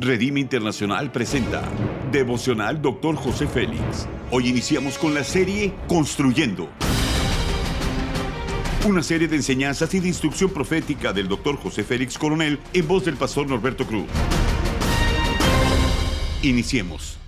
Redime Internacional presenta Devocional Dr. José Félix. Hoy iniciamos con la serie Construyendo. Una serie de enseñanzas y de instrucción profética del Dr. José Félix Coronel en voz del pastor Norberto Cruz. Iniciemos.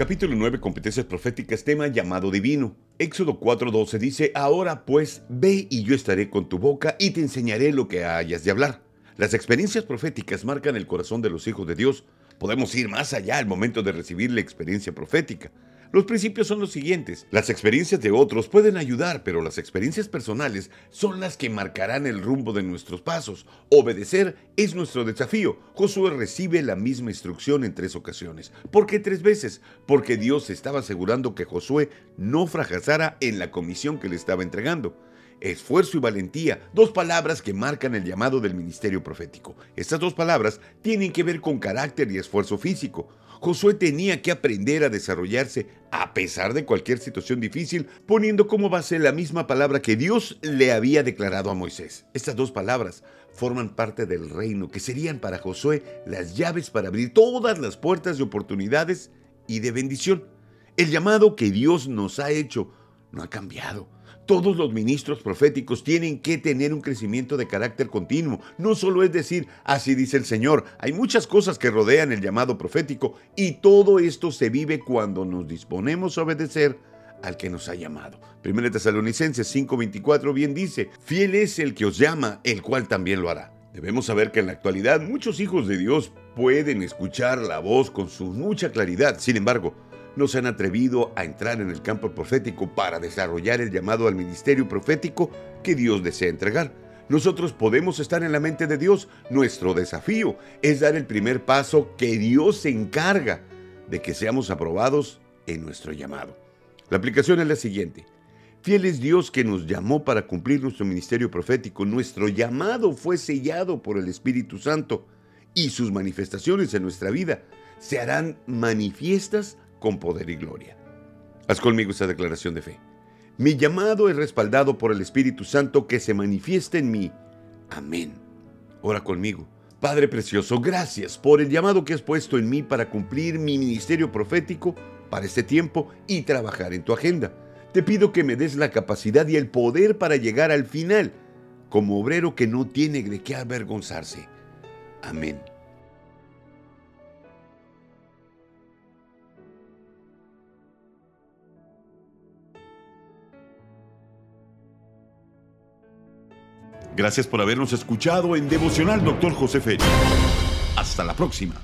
Capítulo 9, competencias proféticas, tema llamado divino. Éxodo 4:12 dice, ahora pues ve y yo estaré con tu boca y te enseñaré lo que hayas de hablar. Las experiencias proféticas marcan el corazón de los hijos de Dios. Podemos ir más allá al momento de recibir la experiencia profética. Los principios son los siguientes. Las experiencias de otros pueden ayudar, pero las experiencias personales son las que marcarán el rumbo de nuestros pasos. Obedecer es nuestro desafío. Josué recibe la misma instrucción en tres ocasiones. ¿Por qué tres veces? Porque Dios estaba asegurando que Josué no fracasara en la comisión que le estaba entregando esfuerzo y valentía, dos palabras que marcan el llamado del ministerio profético. Estas dos palabras tienen que ver con carácter y esfuerzo físico. Josué tenía que aprender a desarrollarse a pesar de cualquier situación difícil, poniendo como base la misma palabra que Dios le había declarado a Moisés. Estas dos palabras forman parte del reino, que serían para Josué las llaves para abrir todas las puertas de oportunidades y de bendición. El llamado que Dios nos ha hecho no ha cambiado. Todos los ministros proféticos tienen que tener un crecimiento de carácter continuo. No solo es decir, así dice el Señor. Hay muchas cosas que rodean el llamado profético y todo esto se vive cuando nos disponemos a obedecer al que nos ha llamado. 1 Tesalonicenses 5:24 bien dice, fiel es el que os llama, el cual también lo hará. Debemos saber que en la actualidad muchos hijos de Dios pueden escuchar la voz con su mucha claridad. Sin embargo, no se han atrevido a entrar en el campo profético para desarrollar el llamado al ministerio profético que Dios desea entregar. Nosotros podemos estar en la mente de Dios. Nuestro desafío es dar el primer paso que Dios se encarga de que seamos aprobados en nuestro llamado. La aplicación es la siguiente. Fiel es Dios que nos llamó para cumplir nuestro ministerio profético. Nuestro llamado fue sellado por el Espíritu Santo y sus manifestaciones en nuestra vida se harán manifiestas con poder y gloria. Haz conmigo esta declaración de fe. Mi llamado es respaldado por el Espíritu Santo que se manifiesta en mí. Amén. Ora conmigo. Padre precioso, gracias por el llamado que has puesto en mí para cumplir mi ministerio profético para este tiempo y trabajar en tu agenda. Te pido que me des la capacidad y el poder para llegar al final como obrero que no tiene de qué avergonzarse. Amén. Gracias por habernos escuchado en Devocional Doctor José Fecha. Hasta la próxima.